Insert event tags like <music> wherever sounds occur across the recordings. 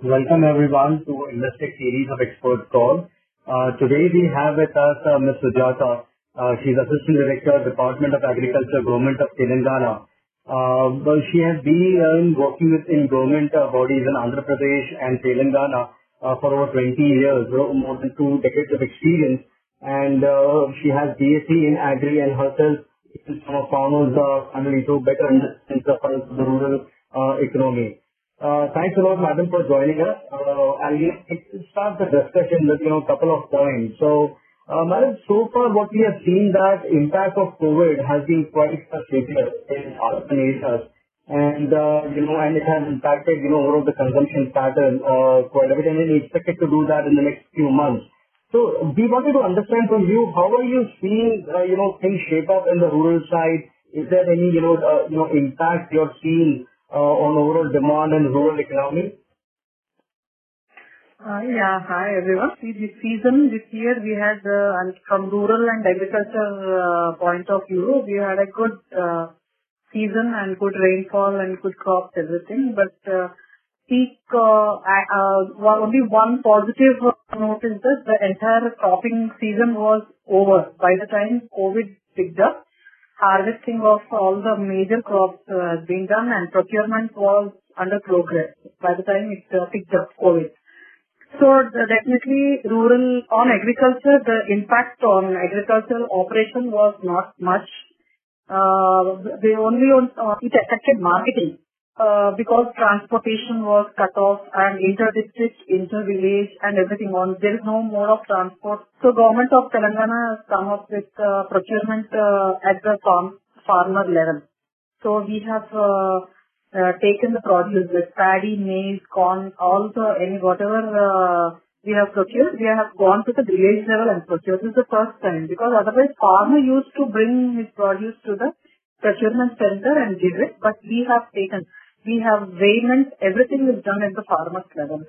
Welcome everyone to Investec series of expert call. Uh, today we have with us uh, Ms. Sujatha. Uh, she's Assistant Director, Department of Agriculture, Government of Telangana. She has been um, working within government bodies in Andhra Pradesh and Telangana for over 20 years, more than two decades of experience. And she has BSc in Agri and herself is from a farmer's family, to better understand the rural economy. Thanks a lot, madam, for joining us. Uh, I'll start the discussion with you know, a couple of points. So, uh, madam, so far what we have seen that impact of COVID has been quite severe in urban areas and you know, and it has impacted you know, overall the consumption pattern quite a bit, and we expect it to do that in the next few months. So we wanted to understand from you, how are you seeing uh, you know, things shape up in the rural side? Is there any you know, uh, you know, impact you're seeing Uh, on overall demand and rural economy? Hi yeah. Hi, everyone. This season, this year, we had, uh, from rural and agriculture point of view, we had a good season and good rainfall and good crops, everything. But peak, only one positive note is that the entire cropping season was over by the time COVID picked up. Harvesting of all the major crops uh, has been done and procurement was under progress by the time it uh, picked up COVID. So, definitely rural, on agriculture, the impact on agricultural operation was not much. Uh, they only, it affected marketing Uh, because transportation was cut off and inter-district, inter-village and everything on. There is no mode of transport. So government of Telangana has come up with uh, procurement uh, at the farm, farmer level. So we have taken the produce, the paddy, maize, corn, also any whatever we have procured, we have gone to the village level and procured. This is the first time, because otherwise farmer used to bring his produce to the procurement center and give it, but we have taken. We have weighment, everything is done at the farmer's level.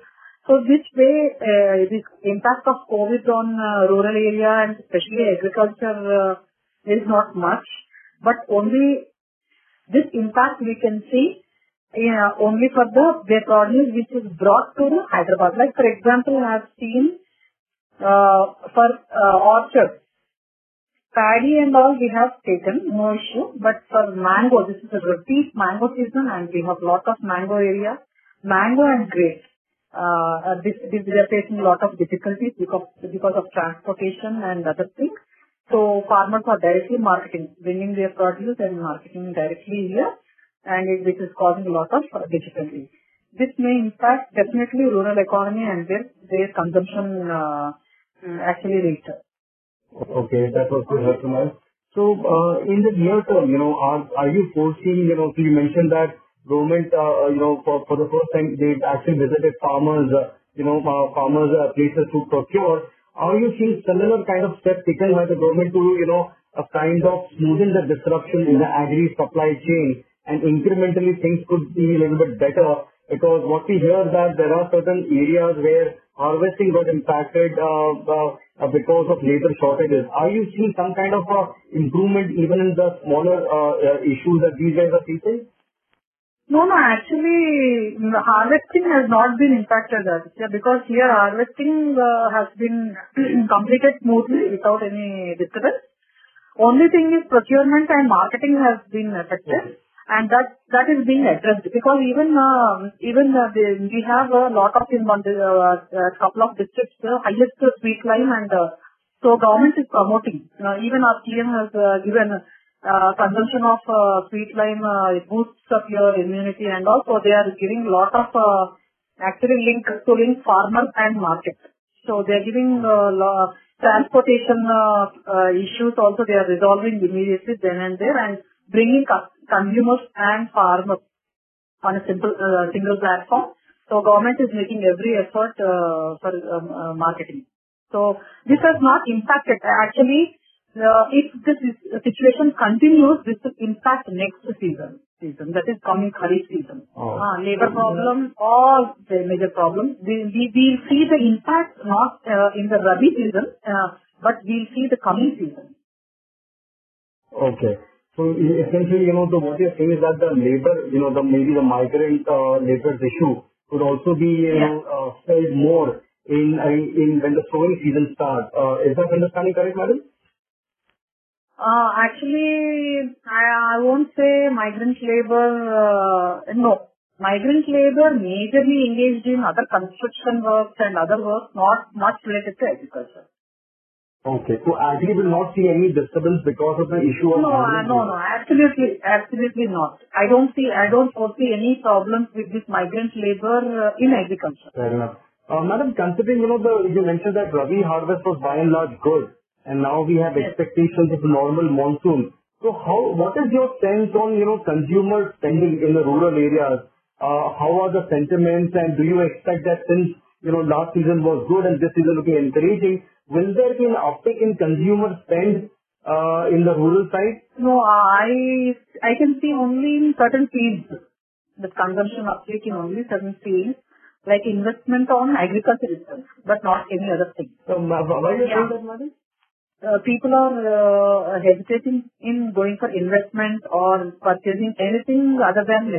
So this way, uh, this impact of COVID on uh, rural area and especially agriculture uh, is not much. But only this impact we can see only for the produce which is brought to Hyderabad. Like for example, I have seen for orchards, paddy and all we have taken, no issue. But for mango, this is a repeat mango season and we have lot of mango area. Mango and grapes, uh, uh, we are facing a lot of difficulties because because of transportation and other things. So farmers are directly marketing, bringing their produce and marketing directly here, and this is causing a lot of uh, difficulties. This may impact definitely rural economy and their consumption mm, actually later. Okay. That was good to know. Uh, in the near term, you know, are are you foreseeing, you know, you mentioned that government uh, uh, you know, for for the first time they actually visited farmers you know, farmers places to procure. Are you seeing similar kind of steps taken by the government to you know, a kind of smoothen the disruption in the agri supply chain and incrementally things could be a little bit better? Because what we hear that there are certain areas where harvesting got impacted uh, uh, because of labor shortages. Are you seeing some kind of uh, improvement even in the smaller issues that these guys are facing? No, no. actually, harvesting has not been impacted because here harvesting has been <clears throat> completed smoothly without any disturbance. Only thing is procurement and marketing has been affected, and that that is being addressed because even uh, even uh, we have a lot of in one uh, couple of districts, the highest sweet lime and so government is promoting. Now even our PM has given uh, consumption of sweet lime boosts up your immunity and also they are giving lot of actually link to link farmer and market. So They're giving uh, transportation issues also they are resolving immediately then and there and bringing consumers and farmers on a simple uh, single platform. So government is making every effort uh, for um, uh, marketing. So this has not impacted. Actually, if this situation continues, this will impact next season. Season That is coming kharif season. Oh. Ah, labor problem, all the major problems. We'll see the impact not in the rabi season, but we'll see the coming season. Okay. So essentially, you know, the what you're saying is that the labor, you know, the maybe the migrant labor issue could also be you Yeah. know uh, felt more in uh, in when the sowing season starts. Uh, is that understanding correct, madam? Uh, actually, I, I won't say migrant labor, uh, no. Migrant labor majorly engaged in other construction works and other works, not much related to agriculture. Okay. So agri will not see any disturbance because of the issue of No, uh, no, no, absolutely, absolutely not. I don't see, I don't foresee any problems with this migrant labor uh, in agriculture. Fair enough. Uh, Madam, considering, you know, the, you mentioned that Rabi harvest was by and large good, and now we have Yes. expectations of normal monsoon. So how, what is your sense on, you know, consumer spending in the rural areas? Uh, How are the sentiments, and do you expect that since, you know, last season was good and this season looking encouraging, will there be an uptick in consumer spend, uh, in the rural side? No, I, I can see only in certain fields, the consumption uptake in only certain fields, like investment on agriculture itself, but not any other thing. Why you saying that, madam? uh, people are uh, hesitating in going for investment or purchasing anything other than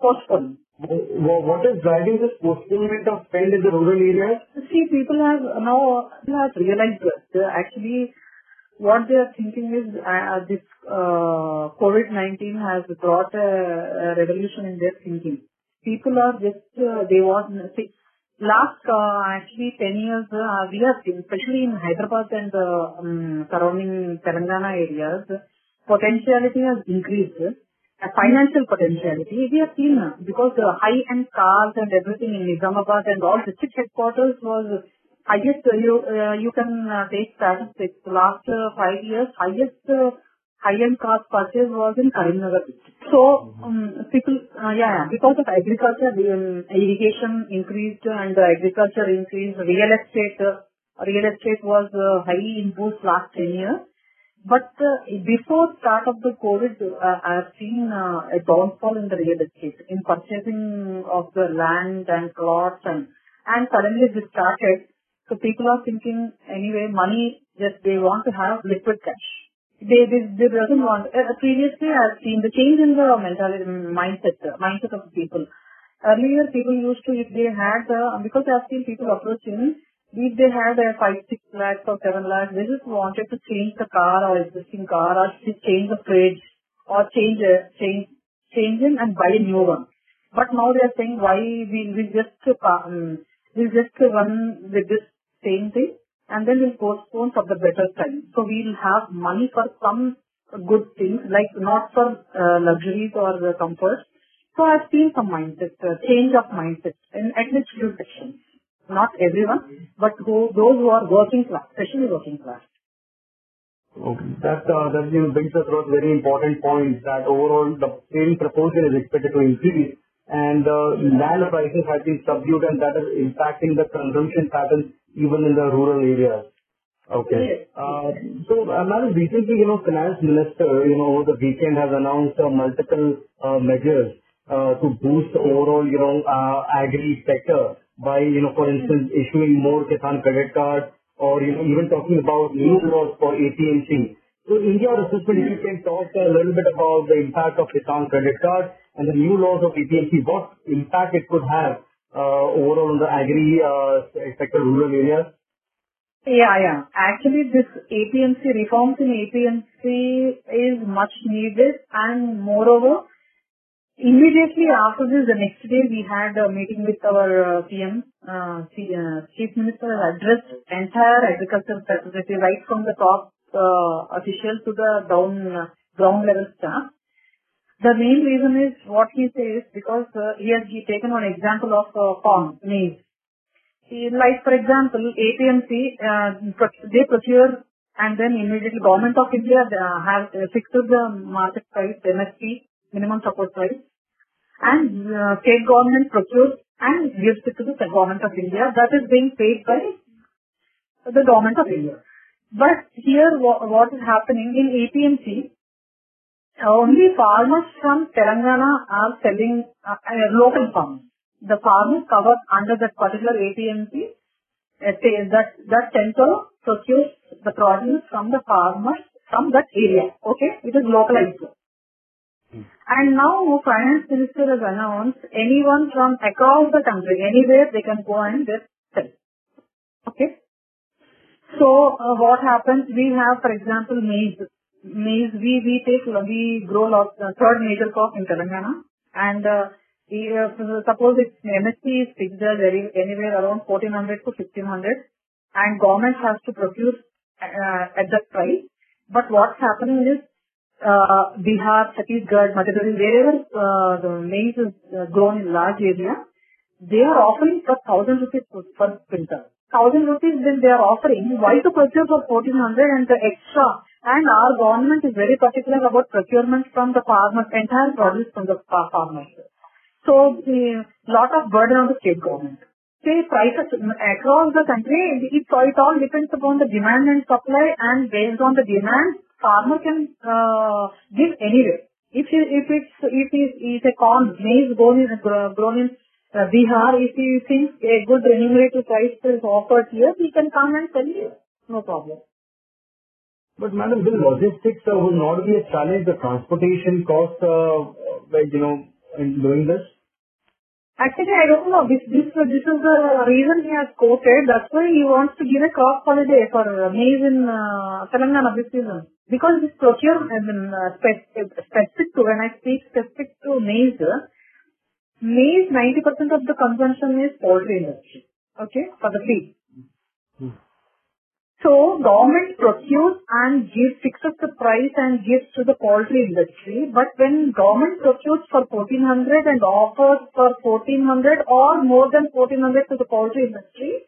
postponing. What is driving this postponement of spend in the rural areas? See, people have now have realized that uh, actually what they are thinking is uh, this uh, COVID-19 has brought a, a revolution in their thinking. People are just, uh, they want, see, last uh, actually 10 years, uh, we have seen, especially in Hyderabad and um, surrounding Telangana areas, potentiality has increased. Uh, financial potentiality, we have seen because the high-end cars and everything in Nizamabad and all the district headquarters was highest, uh, you, uh, you can uh, take statistics. Last uh, five years, highest uh, high-end cars purchase was in Karimnagar district. So, um, people, uh, yeah, because of agriculture, the um, irrigation increased and the agriculture increased, real estate, uh, real estate was uh, high in boost last 10 years. But uh, before start of the COVID, uh, I have seen uh, a downfall in the real estate, in purchasing of the land and plots and, and suddenly this started. So people are thinking anyway, money, just they want to have liquid cash. They, they, they doesn't want, previously I have seen the change in the mentality, mindset, uh, mindset of people. Earlier people used to, if they had, because I have seen people approaching, if they had a 5, 6 lakhs or 7 lakhs, they just wanted to change the car or existing car or just change the fridge or change, change, change in and buy a new one. But now they are saying why we we just uh, um, we'll just run with this same thing and then we'll postpone for the better time. So we'll have money for some good things like not for uh, luxuries or the comfort. So I've seen some mindset, uh, change of mindset in at least few sections. Not everyone, but who, those who are working class, especially working class. Okay. That uh, that you know brings us across very important points that overall the same proportion is expected to increase and uh, land prices have been subdued and that is impacting the consumption patterns even in the rural areas. Okay. Uh, So, uh, Madam, recently, you know, Finance Minister, you know, over the weekend has announced uh, multiple uh, measures uh, to boost overall, you know, uh, agri sector by, you know, for instance, issuing more Kisan credit cards or, you know, even talking about new laws for APMC. So in your assessment, if you can talk a little bit about the impact of Kisan credit cards and the new laws of APMC, what impact it could have uh, overall on the agri uh, sector, rural areas? Yeah, yeah. Actually, this APMC reforms in APMC is much needed and moreover, immediately after this, the next day we had a meeting with our uh, PM, uh, uh, Chief Minister addressed entire agriculture facility right from the top uh, official to the down uh, ground level staff. The main reason is what he says because uh, he has taken one example of corn, maize. Like for example, APMC, they procure and then immediately government of India have fixed the market price, MSP, minimum support price, and uh, state government procures and gives it to the government of India. That is being paid by the government of India. But here, wha- what is happening in APMC? Only farmers from Telangana are selling uh, uh, local farmers. The farmers covered under that particular APMC, uh, that that center procures the produce from the farmers from that area. Okay, it is localized. And now finance minister has announced anyone from across the country, anywhere they can go and just sell. Okay. So uh, what happens? We have, for example, maize. Maize, we we take we grow lot uh, third major crop in Telangana, and uh, we, uh, suppose its MSP is fixed very, anywhere around 1400 to 1500, and government has to procure uh, at that price. But what's happening is uh, Bihar, Chhattisgarh, Madhya Pradesh, wherever uh, the maize is uh, grown in large area, they are offering for thousand rupees per quintal. Thousand rupees then they are offering. Why to purchase for fourteen hundred and the extra? And our government is very particular about procurement from the farmers, entire produce from the farmers. So a lot of burden on the state government. Say prices across the country, it, it all depends upon the demand and supply and based on the demand, farmer can uh, give anywhere. If he, if it's if it's, it's a corn maize grown in grown in uh, Bihar, if he thinks a good remunerative price is offered here, he can come and sell here. No problem. But madam, the logistics uh, will not be a challenge, the transportation cost, uh, like, you know, in doing this? Actually, I don't know. This this this is the reason he has quoted. That's why he wants to give a crop holiday for uh, maize in uh, Telangana this season. Because this procurement, I mean, uh, specific, specific to when I speak specific to maize, maize 90% of the consumption is poultry industry. Okay, for the feed. So government procures and gives fixes the price and gives to the poultry industry. But when government procures for 1400 and offers for 1400 or more than 1400 to the poultry industry,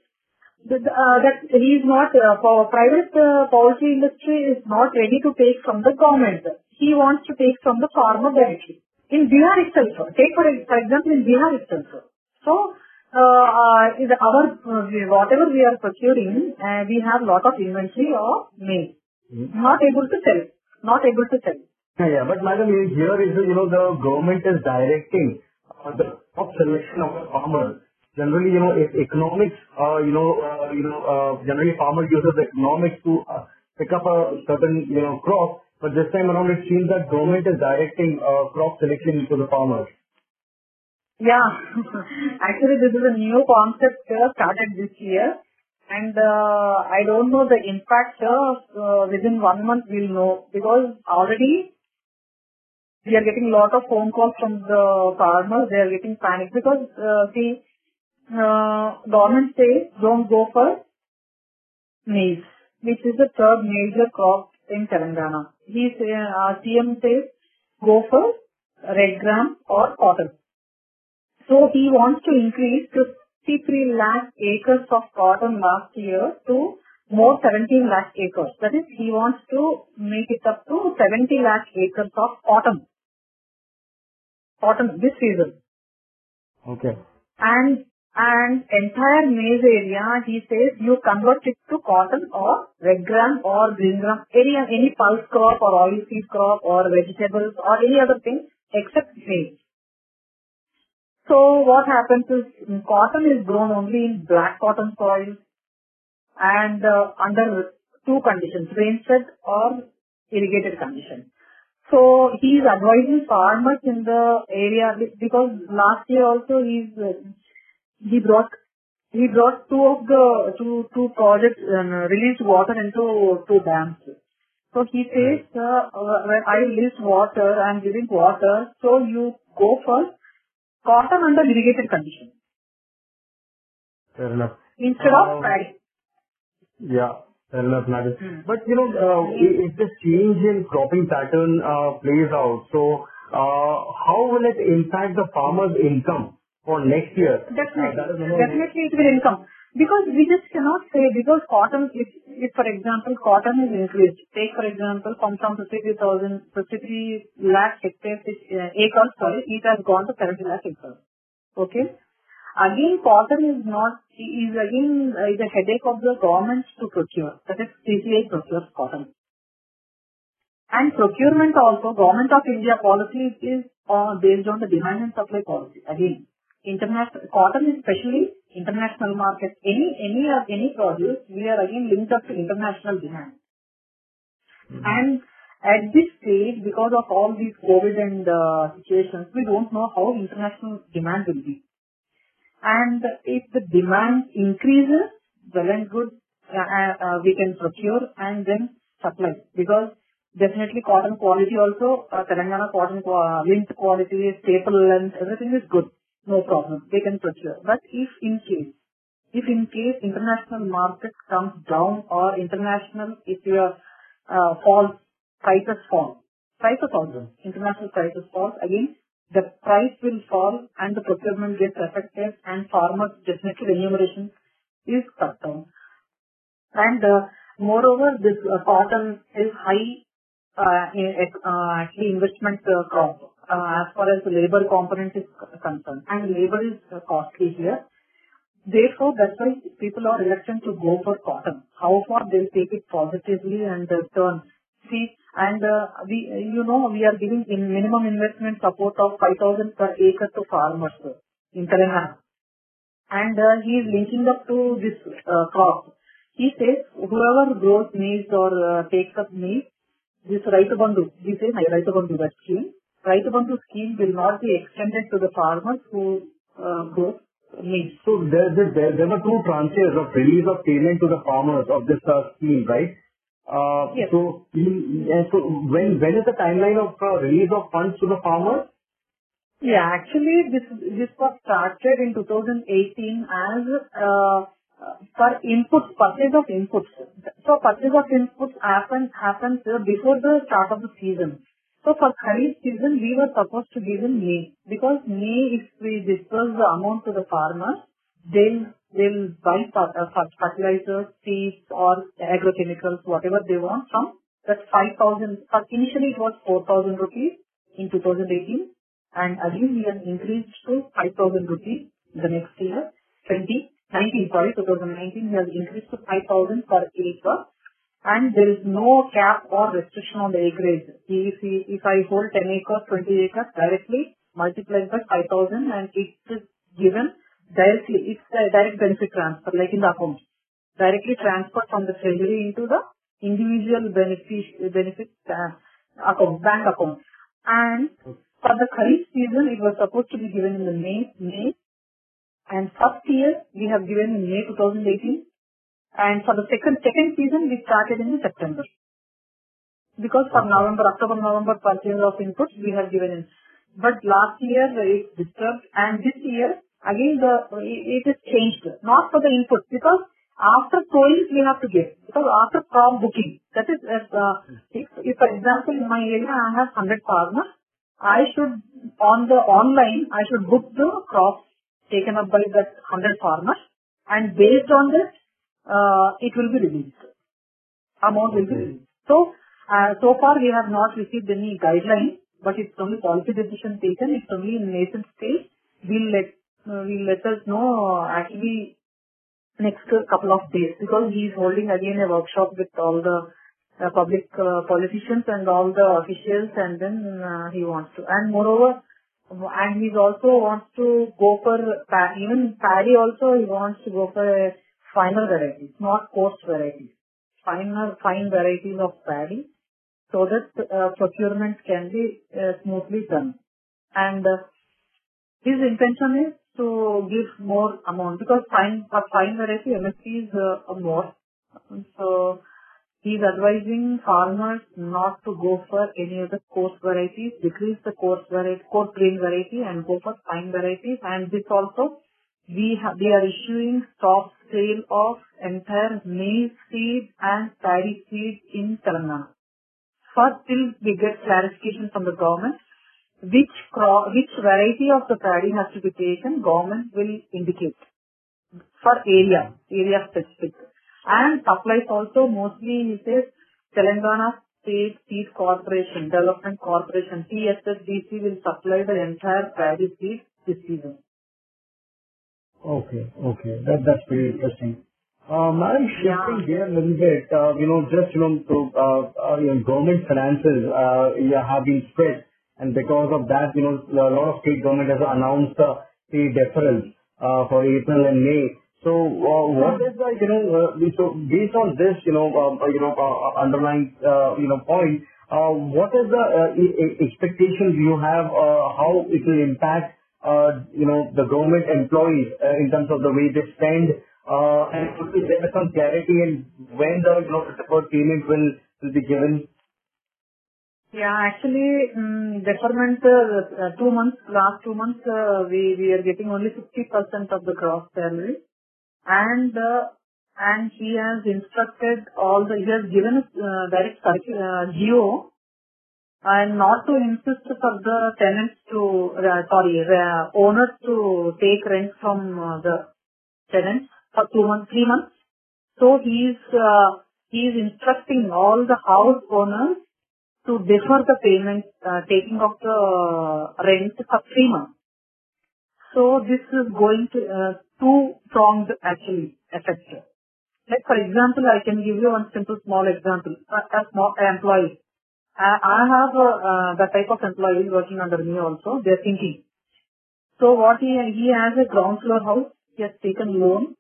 uh, that he is not uh, for private uh, poultry industry is not ready to take from the government. He wants to take from the farmer directly. In Bihar itself, take for, for example in Bihar itself. So uh, uh, is our uh, whatever we are procuring, uh, we have lot of inventory of maize. Not able to sell. Not able to sell. Yeah, yeah. But madam, here is, you know, the government is directing uh, the crop selection of the farmer. Generally, you know, if economics, uh, you know, uh, you know, uh, generally farmer uses economics to uh, pick up a certain, you know, crop. But this time around, it seems that government is directing uh, crop selection to the farmers. Yeah, <laughs> actually this is a new concept uh, started this year and uh, I don't know the impact uh, uh, within one month we'll know because already we are getting a lot of phone calls from the farmers, they are getting panic because uh, see, uh, government says don't go for maize, which is the third major crop in Telangana. He say, uh, CM says go for red gram or cotton. So he wants to increase to 63 lakh acres of cotton last year to more 17 lakh acres. That is, he wants to make it up to 70 lakh acres of cotton. Cotton this season. Okay. And and entire maize area, he says you convert it to cotton or red gram or green gram, any any pulse crop or oilseed crop or vegetables or any other thing except maize. So what happens is cotton is grown only in black cotton soil and uh, under two conditions, rain-fed or irrigated condition. So he is advising farmers in the area because last year also he's uh, he brought he brought two of the two two projects and uh, released water into two dams. So he says, uh, uh, when I release water, I am giving water, so you go for cotton under irrigated condition Fair enough. instead of paddy. Yeah, fair enough, madam. Hmm. But, you know, uh, if this change in cropping pattern uh, plays out, so uh, how will it impact the farmer's income for next year? Uh, Definitely, another- definitely it will income. Because we just cannot say, because cotton, if, if for example cotton is increased, take for example from some 53,000, 53 lakh hectares, uh, acres, sorry, it has gone to 70 lakh acres. Okay? Again, cotton is not, is again uh, is a headache of the government to procure. That is, CCI procures cotton. And procurement also, Government of India policy is uh, based on the demand and supply policy. Again, international cotton especially international market. Any any of any produce, we are again linked up to international demand. And At this stage, because of all these COVID and uh, situations, we don't know how international demand will be. And if the demand increases, well and good, uh, uh, we can procure and then supply. Because definitely cotton quality also, uh, Telangana cotton qua- lint quality, staple length, everything is good. No problem. They can procure. But if in case, if in case international market comes down or international, if your uh, falls, prices fall. Prices also, international prices fall. Again, the price will fall and the procurement gets affected and farmers definitely remuneration is cut down. And uh, moreover, this uh, cotton is high uh, in, uh, actually investment uh, crop as far as the labor component is concerned. And labor is costly here. Therefore, that's why people are reluctant to go for cotton. How far they'll take it positively and uh, turn. See, and uh, we, you know, we are giving in minimum investment support of 5,000 per acre to farmers in Telangana. And uh, he is linking up to this uh, crop. He says whoever grows maize or uh, takes up maize, this Raitu Bandhu, we say Raitu Bandhu, that Raitu Bandhu scheme will not be extended to the farmers who uh, grow maize. So there, there, there, there were two tranches of release of payment to the farmers of this uh, scheme, right? Uh, Yes. So, so when when is the timeline of uh, release of funds to the farmers? Yeah, actually, this this was started in 2018 as for inputs, purchase of inputs. So purchase of inputs happens happens before the start of the season. So for Kharif season, we were supposed to give in May. Because May, if we disperse the amount to the farmers, they'll they'll buy uh, fer- fertilizers, seeds, or agrochemicals, whatever they want from that 5,000. uh, Initially, it was 4,000 rupees in 2018 and again we have increased to 5,000 rupees the next year, 2019, sorry, 2019 we have increased to 5,000 per acre and there is no cap or restriction on the acreage. If, if I hold 10 acres, 20 acres directly multiplied by 5,000 and it is given directly, it's a direct benefit transfer like in the account. Directly transferred from the treasury into the individual benefit, benefit uh, account, bank account. And for the Kharif season, it was supposed to be given in the May, May. And first year, we have given in May 2018. And for the second, second season, we started in September. Because for November, October, November purchase of inputs, we have given in. But last year, it disturbed. And this year, again, the it is changed. Not for the inputs, because after sowing, we have to give. Because after crop booking, that is, uh, if, if for example, in my area, I have 100 farmers, I should, on the online, I should book the crops taken up by that 100 farmers and based on this, uh, it will be released. Amount will be released. So, uh, so far we have not received any guideline, but it's only policy decision taken. It's only in nascent stage. We'll let, uh, will let us know actually next couple of days because he is holding again a workshop with all the uh, public uh, politicians and all the officials and then uh, he wants to and moreover and he also wants to go for even paddy also he wants to go for a finer varieties not coarse varieties finer fine varieties of paddy so that uh, procurement can be uh, smoothly done and uh, his intention is to give more amount because fine for fine variety MSP is uh, more. So he is advising farmers not to go for any of the coarse varieties, decrease the coarse variety, coarse grain variety and go for fine varieties. And this also we have, we are issuing stop sale of entire maize seed and paddy seed in Telangana. First, till we get clarification from the government, which crop, which variety of the paddy has to be taken, government will indicate for area, area specific. And supplies also mostly, he says, Telangana State Seed Corporation, Development Corporation, TSSDC will supply the entire paddy seed this season. Okay. Okay. That, that's pretty interesting. Uh, Madam, shifting gear a little bit, uh, you know, just, you know, to, uh, uh, you know, government finances, uh, yeah, have been stretched, and because of that, you know, a lot of state government has announced, uh, the deferrals, uh, for April and May. So, uh, what is the, you know, uh, so based on this, you know, um, uh, you know, uh, underlying, uh, you know, point, uh, what is the uh, e- expectations you have, uh, how it will impact the government employees in terms of the way they spend? Uh, and you give us some clarity in when the deferred payment will be given? Yeah. Actually, deferment, last two months, uh, we we are getting only 50% of the gross salary. And, uh, and he has instructed all the, he has given us direct uh, GO not to insist for the tenants to, uh, sorry, uh, owners to take rent from the tenants for two months, three months. So he's instructing all the house owners to defer the payment, taking of the rent for three months. So this is going to two-pronged actually effect. Like for example, I can give you one simple small example. A small employee. I have uh, that type of employees working under me also. They're thinking. So what he he has a ground floor house. He has taken loan,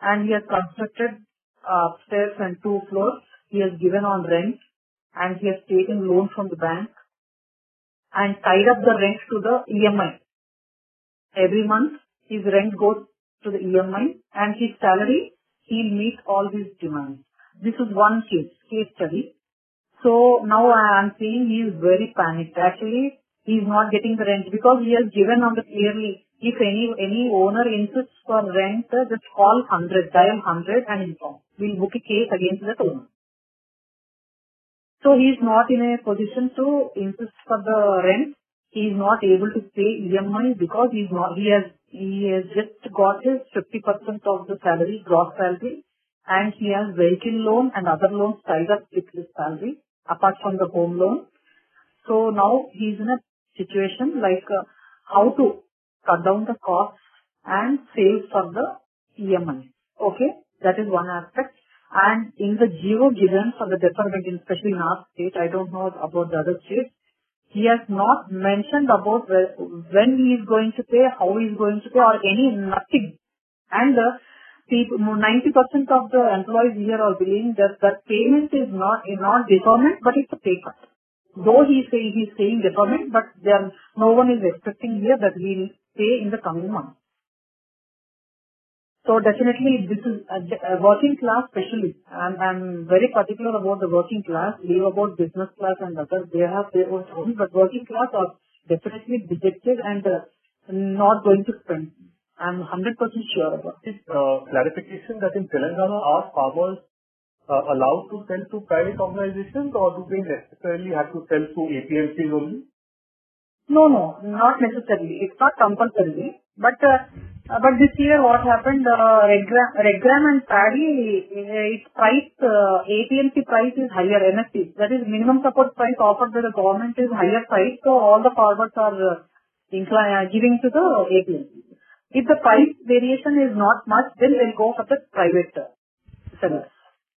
and he has constructed upstairs and two floors. He has given on rent, and he has taken loan from the bank and tied up the rent to the EMI. Every month, his rent goes to the EMI, and his salary, he'll meet all his demands. This is one case case study. So now I am seeing he is very panicked. Actually, he is not getting the rent because he has given on the clearly, if any any owner insists for rent, uh, just call 100, dial 100 and inform. We'll book a case against that owner. So he is not in a position to insist for the rent. He is not able to pay EMI because he has just got his 50% of the salary, gross salary, and he has vehicle loan and other loans tied up with his salary, apart from the home loan. So now he's in a situation like uh, how to cut down the costs and save for the EMI. Okay. That is one aspect. And in the GO given for the deferment, especially in our state, I don't know about the other states, he has not mentioned about when he is going to pay, how he is going to pay or any, nothing. Uh, 90% of the employees here are believing that that payment is not deferment, but it's a pay cut. Though he say, he's saying deferment, but there, no one is expecting here that he'll pay in the coming months. So definitely this is a working class especially. I'm I'm very particular about the working class. Leave about business class and others, they have their own but working class are definitely dejected and uh, not going to spend. I'm 100% sure about this. Clarification that in Telangana, are farmers uh, allowed to sell to private organizations or do they necessarily have to sell to APMCs only? No, no, not necessarily. It's not compulsory. But uh, this year what happened, uh, Red Gram and paddy, uh, its price, uh, APMC price is higher, MSP. That is minimum support price offered by the government is higher price, So all the farmers are giving to the APMC. If the price variation is not much, then they'll go for the private sellers,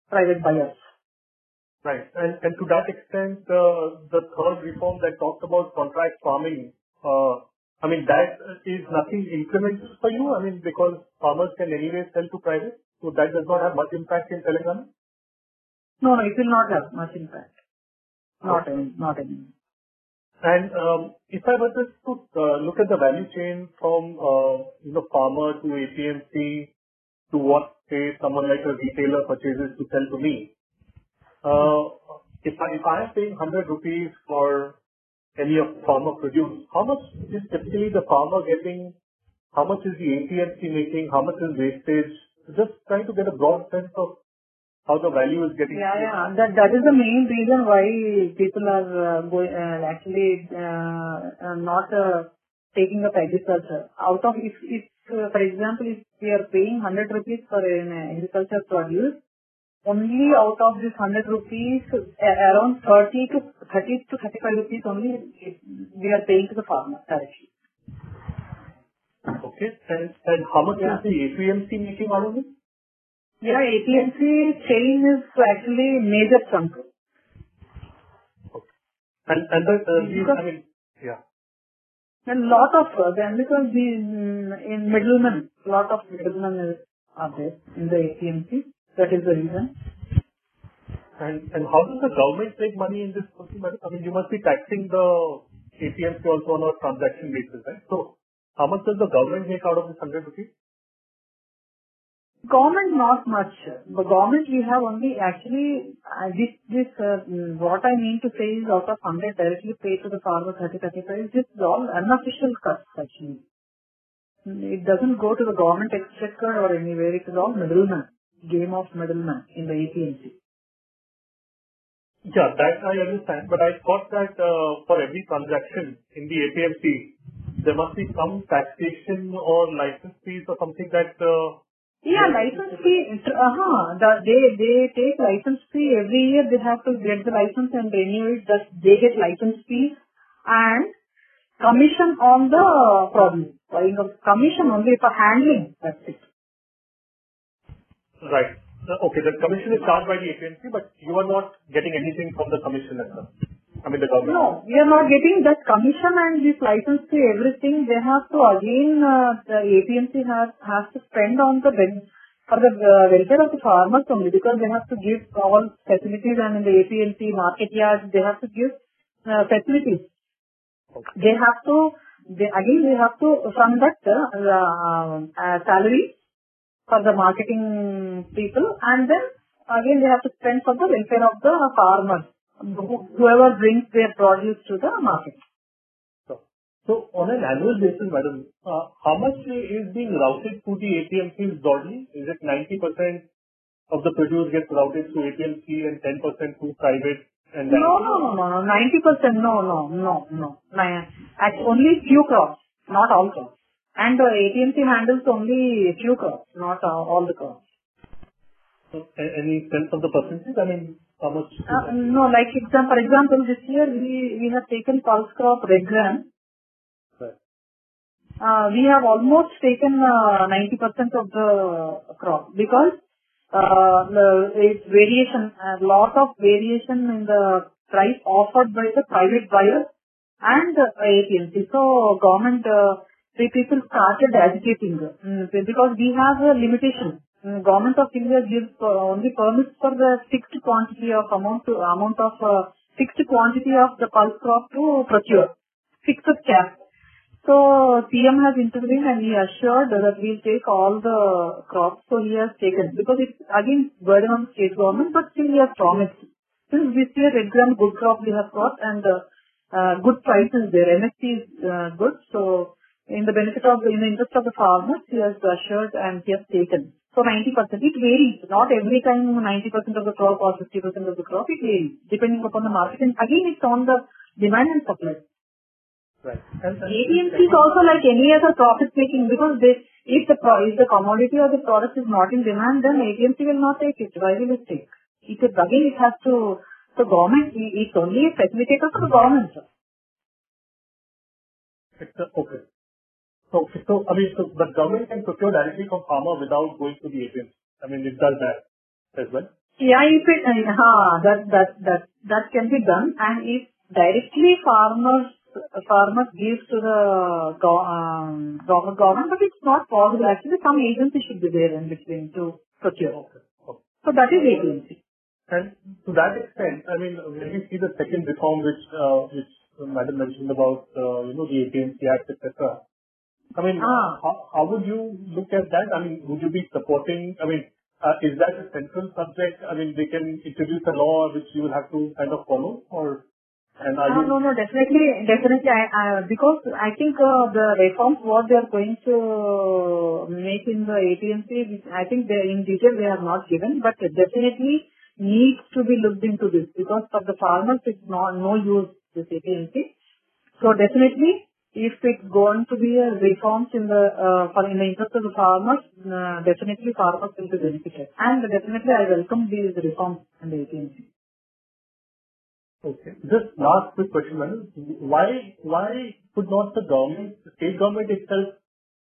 private buyers. Right. And to that extent, uh, the third reform that talked about contract farming, uh, I mean, that is nothing incremental for you? I mean, because farmers can anyway sell to private, so that does not have much impact in Telangana? No, it will not have much impact. Not any, not any. And um, if I were just to uh, look at the value chain from uh you know farmer to APMC to what, say, someone like a retailer purchases to sell to me. Uh, if I if I am paying 100 rupees for any of farmer produce, how much is typically the farmer getting? How much is the APMC making? How much is wastage? Just trying to get a broad sense of how the value is getting. Yeah. yeah, That is the main reason why people are uh, uh, actually uh, not taking up agriculture. Out of if if For example, if we are paying 100 rupees for an agriculture produce, only out of this 100 rupees, around thirty to thirty to thirty five rupees only we are paying to the farmer directly. Okay. and, and How much is the APMC making out of it? Yeah, APMC chain is actually major chunk. Okay. And, and the, uh, because, I mean, yeah. A lot of them, because the in middlemen, lot of middlemen are there in the APMC. That is the reason. And and how does the government make money in this. I mean, you must be taxing the APMC also on a transaction basis, right? So how much does the government make out of this 100 rupees? Government, not much. The government, we have only actually, uh, this, this, uh, what I mean to say is out of 100 directly paid to the farmer 30, 35, this is all unofficial cuts actually. It doesn't go to the government exchequer or anywhere, it is all middleman, game of middleman in the APMC. Yeah, that I understand, but I thought that uh, for every transaction in the APMC, there must be some taxation or license fees or something that uh, Yeah, license fee, uh-huh, the, they, they take license fee every year, they have to get the license and renew it, that they get license fee and commission on the problem. Commission only for handling, that's it. Right. Uh, Okay, the commission is charged by the APMC, but you are not getting anything from the commission as. I mean, the government. No, we are not getting that commission and this license fee, everything, they have to again, uh, the APMC has, has to spend on the ben- for the uh, welfare of the farmers only because they have to give all facilities and in the APMC market yards, they have to give uh, facilities. They have to, they, again they have to, from that uh, salary for the marketing people and then again they have to spend for the welfare of the farmers, whoever brings their produce to the market. So on an annual basis, madam, uh, how much is being routed to the APMCs broadly? Is it 90% of the produce gets routed through APMC and 10% through private and No, no, no, no, no, 90%, no, no, no, no. At only few crops, not all crops. And the APMC handles only few crops, not uh, all the crops. So, Any sense of the percentage? I mean, how much? Uh, no, like exam, for example, this year we, we have taken pulse crop red gram. Right. Uh, we have almost taken uh, 90% of the crop because uh, the it's variation, a lot of variation in the price offered by the private buyers and the APMC. So government, uh, people started agitating mm, because we have a limitation. Mm, Government of India gives uh, only permits for the fixed quantity of amount to amount of uh, fixed quantity of the pulse crop to procure, fixed cap. So CM has intervened and he assured that we'll take all the crops. So he has taken because it's again burden on state government, but still he has promised. Since this year red gram good crop we have got and uh, uh, good price is there. MSP is uh, good. So in the benefit of in the interest of the farmers, he has assured and he has taken. So 90%, it varies. Not every time 90% of the crop or 50% of the crop, it varies depending upon the market. And again, it's on the demand and supply. Right. APMC is also like any other profit taking because they, if the if the commodity or the product is not in demand, then APMC will not take it. Why will it take? It is again it has to the government. it- It's only a facilitator for the government. It's a- Okay. So, so I mean, so the government can procure directly from farmer without going to the APMC. I mean, it does that as well. Yeah, if it, uh, huh, that that that that can be done, and if directly farmers farmers gives to the go- um, gov- government, but it's not possible. Actually, some agency should be there in between to procure. Okay. Okay. So that is agency. And to that extent, I mean, when we see the second reform which uh, which Madam mentioned about, uh, you know, the APMC Act, etc. I mean, Ah. how, how would you look at that? I mean, would you be supporting? I mean, uh, is that a central subject? I mean, they can introduce a law which you will have to kind of follow, or and are No, you? no, no, definitely, definitely. I, I, because I think uh, the reforms what they are going to make in the APMC, I think they in detail they are not given, but definitely needs to be looked into this because for the farmers it's not no use this APMC. So definitely, if it's going to be a reforms in the uh, for in the interest of the farmers, uh, definitely farmers will be benefited, and definitely I welcome these reforms in the. Okay. Just last quick question, madam. Why why could not the government, the state government itself,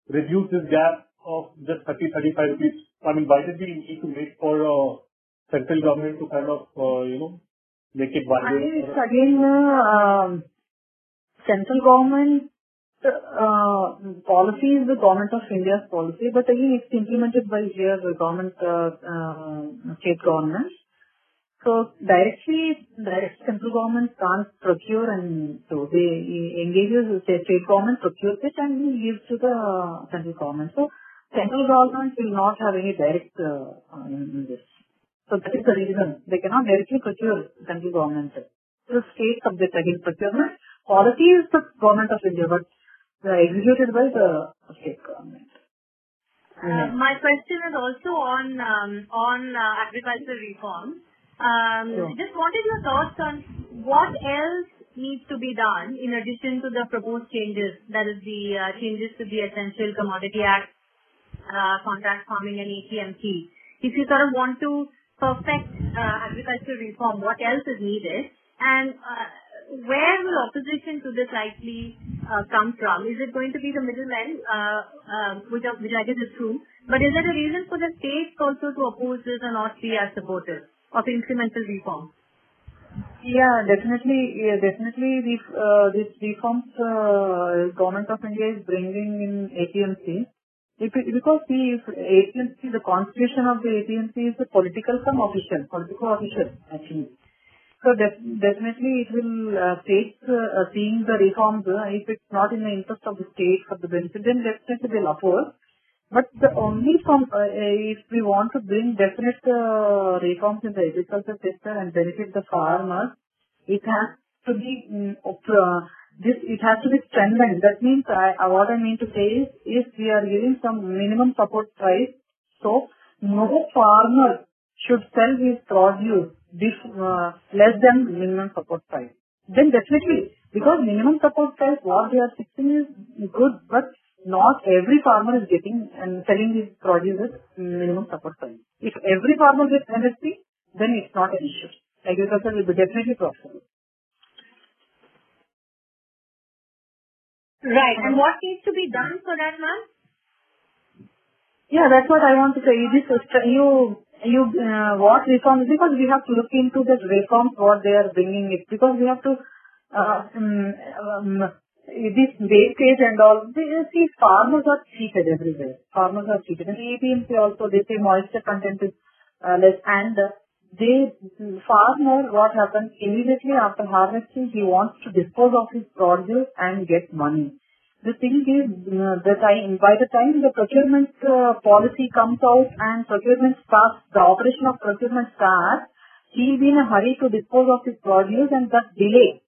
reduce this gap of just 30, 35 rupees? I mean, why did we need to wait for uh, central government to kind of, uh, you know, make it I viable? think it's again uh, um, central government uh, policy is the government of India's policy, but again it's implemented by here the government, uh, uh, state governments. So directly, direct central government can't procure and so they engages the state government procures it and gives to the central government. So central government will not have any direct uh, in this. So that is the reason they cannot directly procure central government. The state subject against procurement. Policy is the government of India, but the executed by the state government. Uh, my question is also on um, on uh, agricultural reform. Um, Sure. Just wanted your thoughts on what else needs to be done in addition to the proposed changes, that is the uh, changes to the Essential Commodity Act, uh, contract farming and APMC. If you sort of want to perfect uh, agricultural reform, what else is needed? And uh, where will opposition to this likely uh, come from? Is it going to be the middlemen, uh, uh, which, I guess is true, but is there a reason for the states also to oppose this and not be as supportive of incremental reform? Yeah, definitely. Yeah, definitely. These uh, these reforms uh, government of India is bringing in APMC. Because the APMC, the constitution of the APMC is a political from official, political official actually. So definitely it will uh, take uh, seeing the reforms. Uh, if it's not in the interest of the state for the benefit, then definitely they'll oppose. But the only if we want to bring definite reforms in the agriculture sector and benefit the farmers, it has to be mm, this it has to be strengthened. That means what I mean to say is if we are giving some minimum support price, so no farmer should sell his produce Uh, less than minimum support price. Then definitely because minimum support price what they are fixing is good, but not every farmer is getting and selling his produce at minimum support price. If every farmer gets MSP, then it's not an issue. Agriculture will be definitely profitable. Right. And what needs to be done for that, ma'am? Yeah, that's what I want to say. This is you you uh, what reforms because we have to look into the reforms what they are bringing it because we have to uh, um, um, this wastage and all. See, farmers are cheated everywhere. Farmers are cheated. And APMC also they say moisture content is uh, less and uh, they farmer what happens immediately after harvesting he wants to dispose of his produce and get money. The thing is, uh, the time, by the time the procurement uh, policy comes out and procurement starts, the operation of procurement starts, he'll be in a hurry to dispose of his produce and thus delay,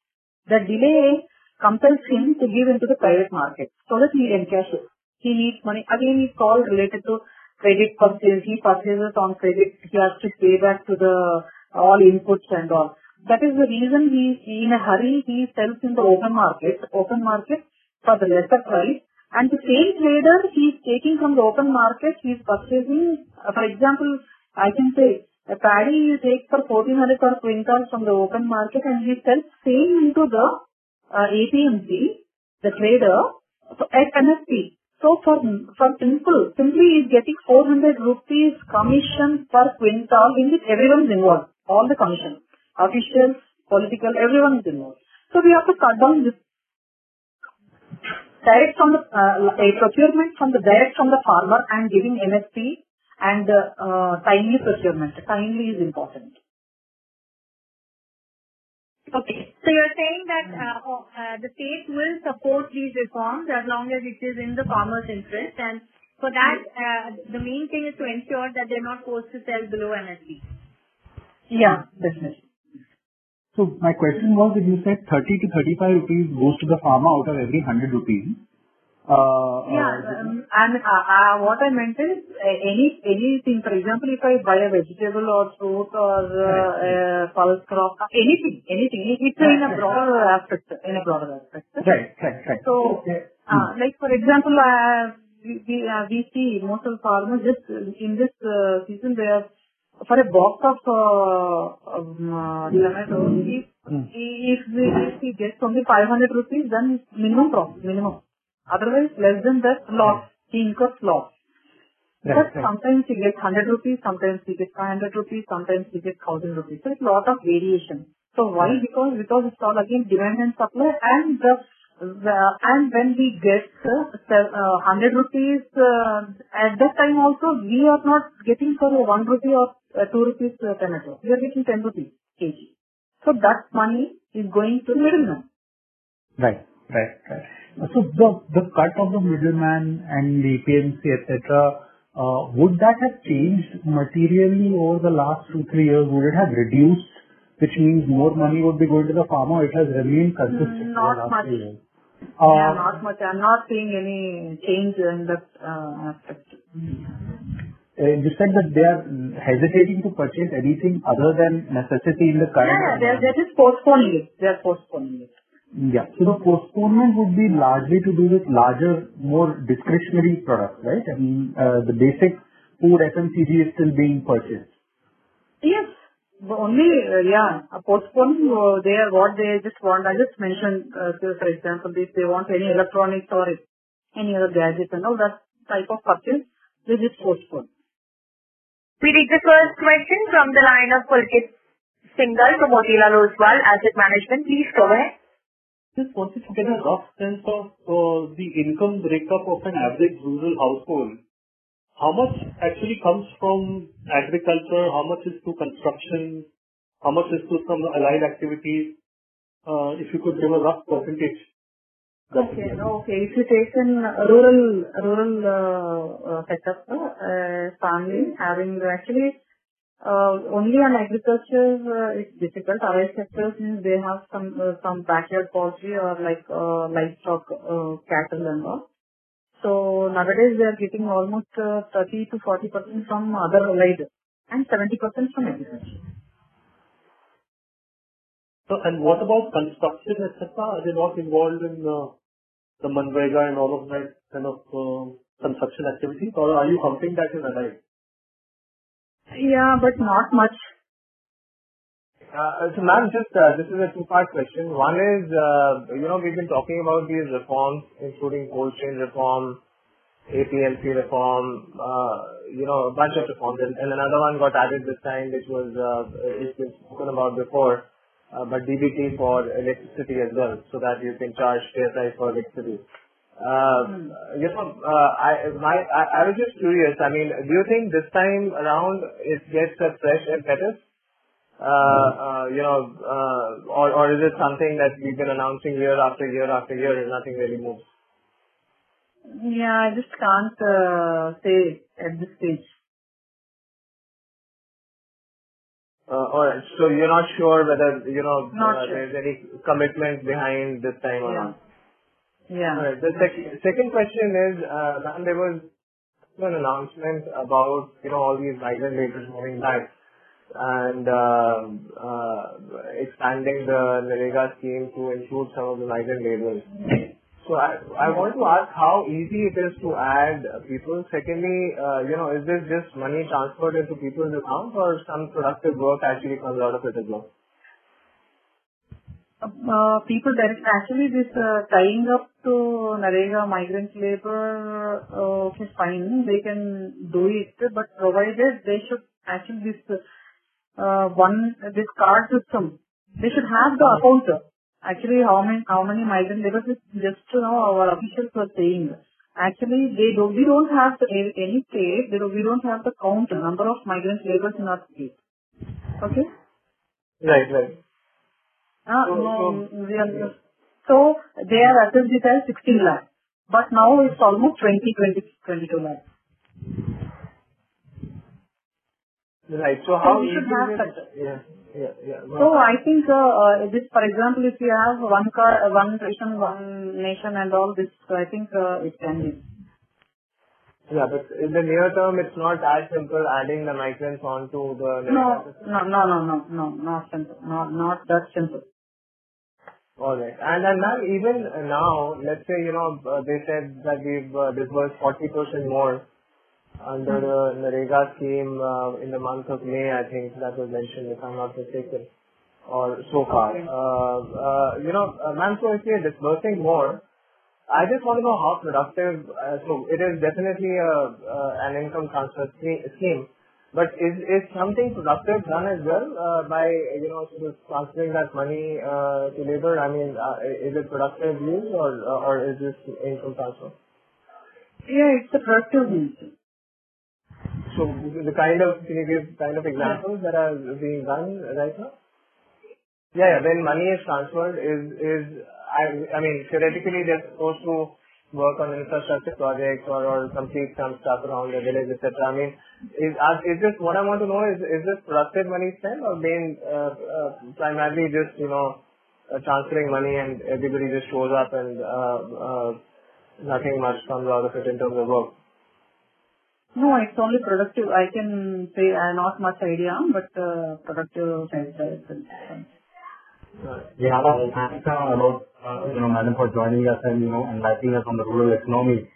the delay compels him to give into the private market so that he encashes. He needs money. Again, it's all related to credit purchase. He purchases on credit. He has to pay back to the all inputs and all. That is the reason he, in a hurry, he sells in the open market, open market for the lesser price. And the same trader, he is taking from the open market, he is purchasing, uh, for example, I can say, a paddy you take for 1400 per quintal from the open market and he sells same into the uh, APMC, the trader, so at MSP. So for, for simple, simply is getting 400 rupees commission per quintal in which everyone is involved. All the commission. Officials, political, everyone is involved. So we have to cut down this direct from the uh, a procurement from the direct from the farmer and giving MSP and uh, uh, timely procurement. Timely is important. Okay. So you're saying that uh, oh, uh, the state will support these reforms as long as it is in the farmer's interest, and for that, uh, the main thing is to ensure that they're not forced to sell below MSP. Yeah, definitely. So my question was, if you said 30 to 35 rupees goes to the farmer out of every 100 rupees, uh, Yeah, uh, um, and uh, what I meant is any anything. For example, if I buy a vegetable or fruit or a pulse crop, anything, anything. It's in a broader aspect. In a broader aspect. right, right, right. So, like for example, we we, we see most of the farmers just in this season they are for a box of uh, um, uh. If Hmm. if we if we get only 500 rupees, then minimum profit, minimum. Otherwise, less than that, loss. He incurs loss. Right, But right. sometimes he gets 100 rupees, sometimes he gets 500 rupees, sometimes he gets 1000 rupees. So it's a lot of variation. So why? Because because it's all again demand and supply and the and when we get uh, uh, 100 rupees uh, at that time also we are not getting for 1 rupee or uh, 2 rupees uh, tomato. We are getting 10 rupees kg. So that money is going to middleman. Right. Right. Right. So the the cut of the middleman and the APMC, et cetera, uh, would that have changed materially over the last two, three years? Would it have reduced, which means more money would be going to the farmer? It has remained consistent Not over the last much. Few yeah, Uh, not much. I'm not seeing any change in that uh, aspect. uh, You said that they are hesitating to purchase anything other than necessity in the current Yeah, they're, they're just postponing it. They're postponing it. Yeah. So the postponement would be largely to do with larger, more discretionary products, right? I mean, uh, the basic food FMCG is still being purchased. Yes. The only, uh, yeah, a postponing, uh, they are what they just want. I just mentioned, uh, so for example, if they want any electronics or any other gadgets and all that type of purchase, they just postpone. We take the first question from the line of Pulkit Singhal from Motilal Oswal Asset Management. Please go ahead. Just wanted to get a rough sense of uh, the income breakup of an average rural household. How much actually comes from agriculture? How much is to construction? How much is to some allied activities? Uh, If you could give a rough percentage. Okay. helpful. Okay. If you take in rural rural uh, uh, setup, uh, family having actually uh, only on agriculture uh, it's difficult. Other sectors means they have some uh, some backyard poultry or like uh, livestock uh, cattle and all. So nowadays they are getting almost uh, 30 to 40 percent from other allied and 70 percent from agriculture. So, and what about construction, et cetera? Are they not involved in uh, the Manrega and all of that kind of uh, construction activities, or are you counting that in allied? Yeah, but not much. Uh, So ma'am, just, uh, this is a two-part question. One is, uh, you know, we've been talking about these reforms, including cold chain reform, APMC reform, uh, you know, a bunch of reforms. And and another one got added this time, which was, uh, it's been spoken about before, uh, but DBT for electricity as well, so that you can charge fair price for electricity. Uh, You know, uh, I my I I was just curious, I mean, do you think this time around it gets a fresh impetus? Uh, uh, you know, uh, or or is it something that we've been announcing year after year after year and nothing really moves? Yeah, I just can't uh, say at this stage. Uh, All right. So you're not sure whether, you know, Not sure. there's any commitment behind this time Yeah. around? Yeah. All right. The sec- second question is, uh, ma'am, there was an announcement about, you know, all these migrant laborers moving back and uh, uh, expanding the NREGA scheme to include some of the migrant laborers. So I want to ask how easy it is to add people. Secondly, uh, you know, is this just money transferred into people's accounts or some productive work actually comes out of it as well? Uh, people that actually this tying up to Narega migrant labor is fine. They can do it, but provided they should actually this one this card system. They should have the account. Actually, how many how many migrant laborers is just you know our officials were saying. Actually, they don't. We don't have the, any state. They don't, we don't have the count number of migrant laborers in our state. Okay. Right, right. Uh, So- no, so- we are, so they are assessed it as 16 lakh. But now it's almost 20, 20, 22 lakh. Right. So how we should have. Yeah, yeah, yeah. So. I think uh, uh, this, for example, if you have one car, uh, one nation, one nation and all this, I think uh, it can be. Yeah, but in the near term, it's not as simple adding the migrants onto the No, no, no, no, no, no, not simple, not, not that simple. All right. And and ma'am, even now, let's say, you know, uh, they said that we've uh, disbursed 40% more under the NREGA scheme uh, in the month of May, I think that was mentioned, if I'm not mistaken, or so far. Uh, uh, You know, uh, ma'am, so if are disbursing more, I just want to know how productive. uh, So it is definitely a uh, an income transfer scheme, but is is something productive done as well uh, by you know sort of transferring that money uh, to labor? I mean, uh, is it productive use or or is this income transfer? Yeah, it's a productive means. So the kind of, can you give kind of examples that are being done right now? Yeah, yeah. When money is transferred, is is I I mean theoretically they're supposed to work on infrastructure projects or, or complete some stuff around the village, etc. I mean, is is this what I want to know? Is is this productive money spent or being uh, uh, primarily just you know uh, transferring money and everybody just shows up and uh, uh, nothing much comes out of it in terms of work? No, it's only productive. I can say I not much idea, but uh, productive sense. Yeah, uh, thanks uh, about, uh, you know, madam, for joining us and, you know, enlightening us on the rural economy.